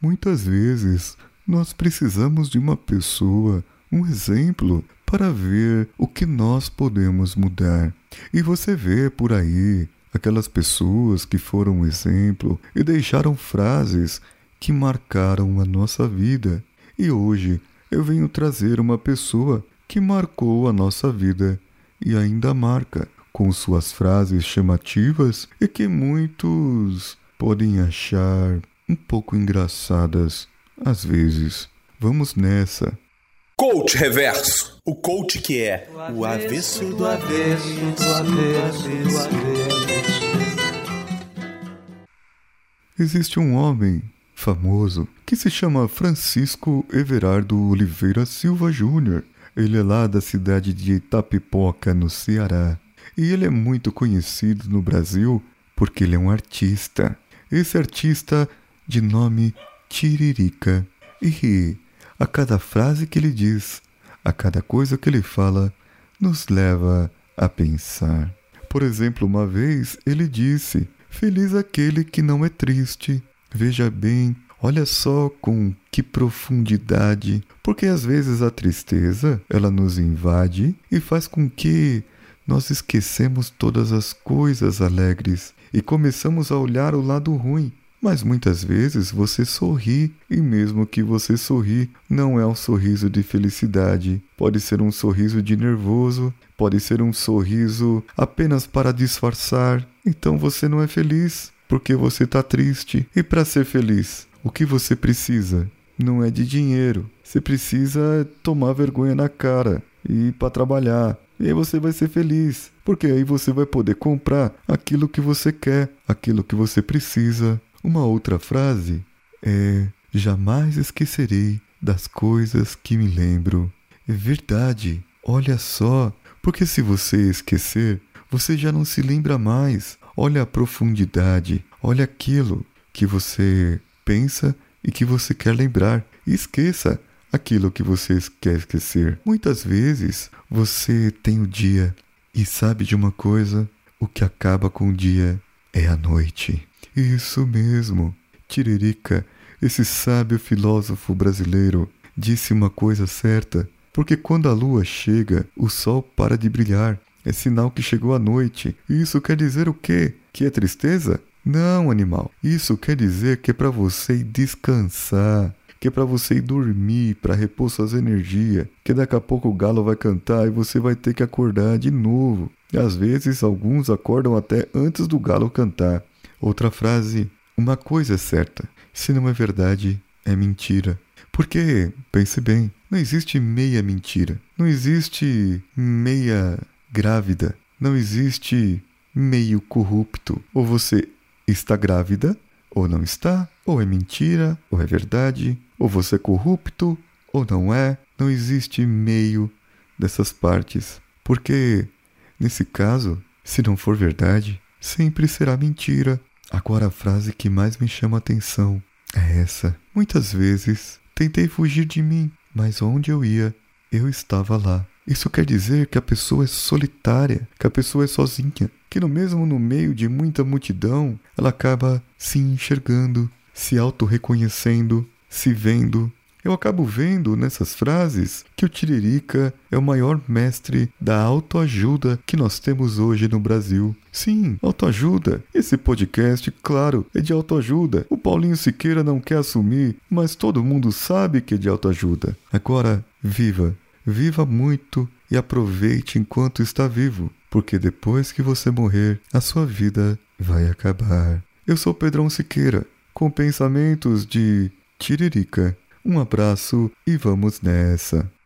Muitas vezes nós precisamos de uma pessoa, um exemplo, para ver o que nós podemos mudar. E você vê por aí aquelas pessoas que foram um exemplo e deixaram frases que marcaram a nossa vida. E hoje eu venho trazer uma pessoa que marcou a nossa vida e ainda marca com suas frases chamativas e que muitos podem achar um pouco engraçadas às vezes. Vamos nessa. Coach Reverso. O coach que é o avesso do avesso do avesso do avesso. Existe um homem famoso que se chama Francisco Everardo Oliveira Silva Júnior. Ele é lá da cidade de Itapipoca, no Ceará. E ele é muito conhecido no Brasil porque ele é um artista. Esse artista de nome Tiririca. E a cada frase que ele diz, a cada coisa que ele fala, nos leva a pensar. Por exemplo, uma vez ele disse: Feliz aquele que não é triste. Veja bem, olha só com que profundidade, porque às vezes a tristeza, ela nos invade e faz com que nós esquecemos todas as coisas alegres e começamos a olhar o lado ruim. Mas muitas vezes você sorri, e mesmo que você sorri, não é um sorriso de felicidade. Pode ser um sorriso de nervoso, pode ser um sorriso apenas para disfarçar. Então você não é feliz, porque você está triste. E para ser feliz, o que você precisa? Não é de dinheiro. Você precisa tomar vergonha na cara e ir para trabalhar. E aí você vai ser feliz, porque aí você vai poder comprar aquilo que você quer, aquilo que você precisa. Uma outra frase é: Jamais esquecerei das coisas que me lembro. É verdade, olha só, porque se você esquecer, você já não se lembra mais. Olha a profundidade, olha aquilo que você pensa e que você quer lembrar. Esqueça aquilo que você quer esquecer. Muitas vezes você tem o dia e sabe de uma coisa: o que acaba com o dia é a noite. Isso mesmo. Tiririca, esse sábio filósofo brasileiro, disse uma coisa certa, porque quando a lua chega, o sol para de brilhar. É sinal que chegou a noite. Isso quer dizer o quê? Que é tristeza? Não, animal. Isso quer dizer que é para você descansar, que é para você ir dormir, para repor suas energias, que daqui a pouco o galo vai cantar e você vai ter que acordar de novo. Às vezes alguns acordam até antes do galo cantar. Outra frase: Uma coisa é certa, se não é verdade, é mentira. Porque, pense bem, não existe meia mentira, não existe meia grávida, não existe meio corrupto. Ou você está grávida, ou não está, ou é mentira, ou é verdade, ou você é corrupto, ou não é. Não existe meio dessas partes. Porque, nesse caso, se não for verdade, sempre será mentira. Agora a frase que mais me chama a atenção é essa. Muitas vezes tentei fugir de mim, mas onde eu ia, eu estava lá. Isso quer dizer que a pessoa é solitária, que a pessoa é sozinha, que no mesmo no meio de muita multidão, ela acaba se enxergando, se auto-reconhecendo, se vendo eu acabo vendo nessas frases que o Tiririca é o maior mestre da autoajuda que nós temos hoje no Brasil. Sim, autoajuda. Esse podcast, claro, é de autoajuda. O Paulinho Siqueira não quer assumir, mas todo mundo sabe que é de autoajuda. Agora, viva. Viva muito e aproveite enquanto está vivo, porque depois que você morrer, a sua vida vai acabar. Eu sou Pedrão Siqueira, com pensamentos de Tiririca. Um abraço e vamos nessa!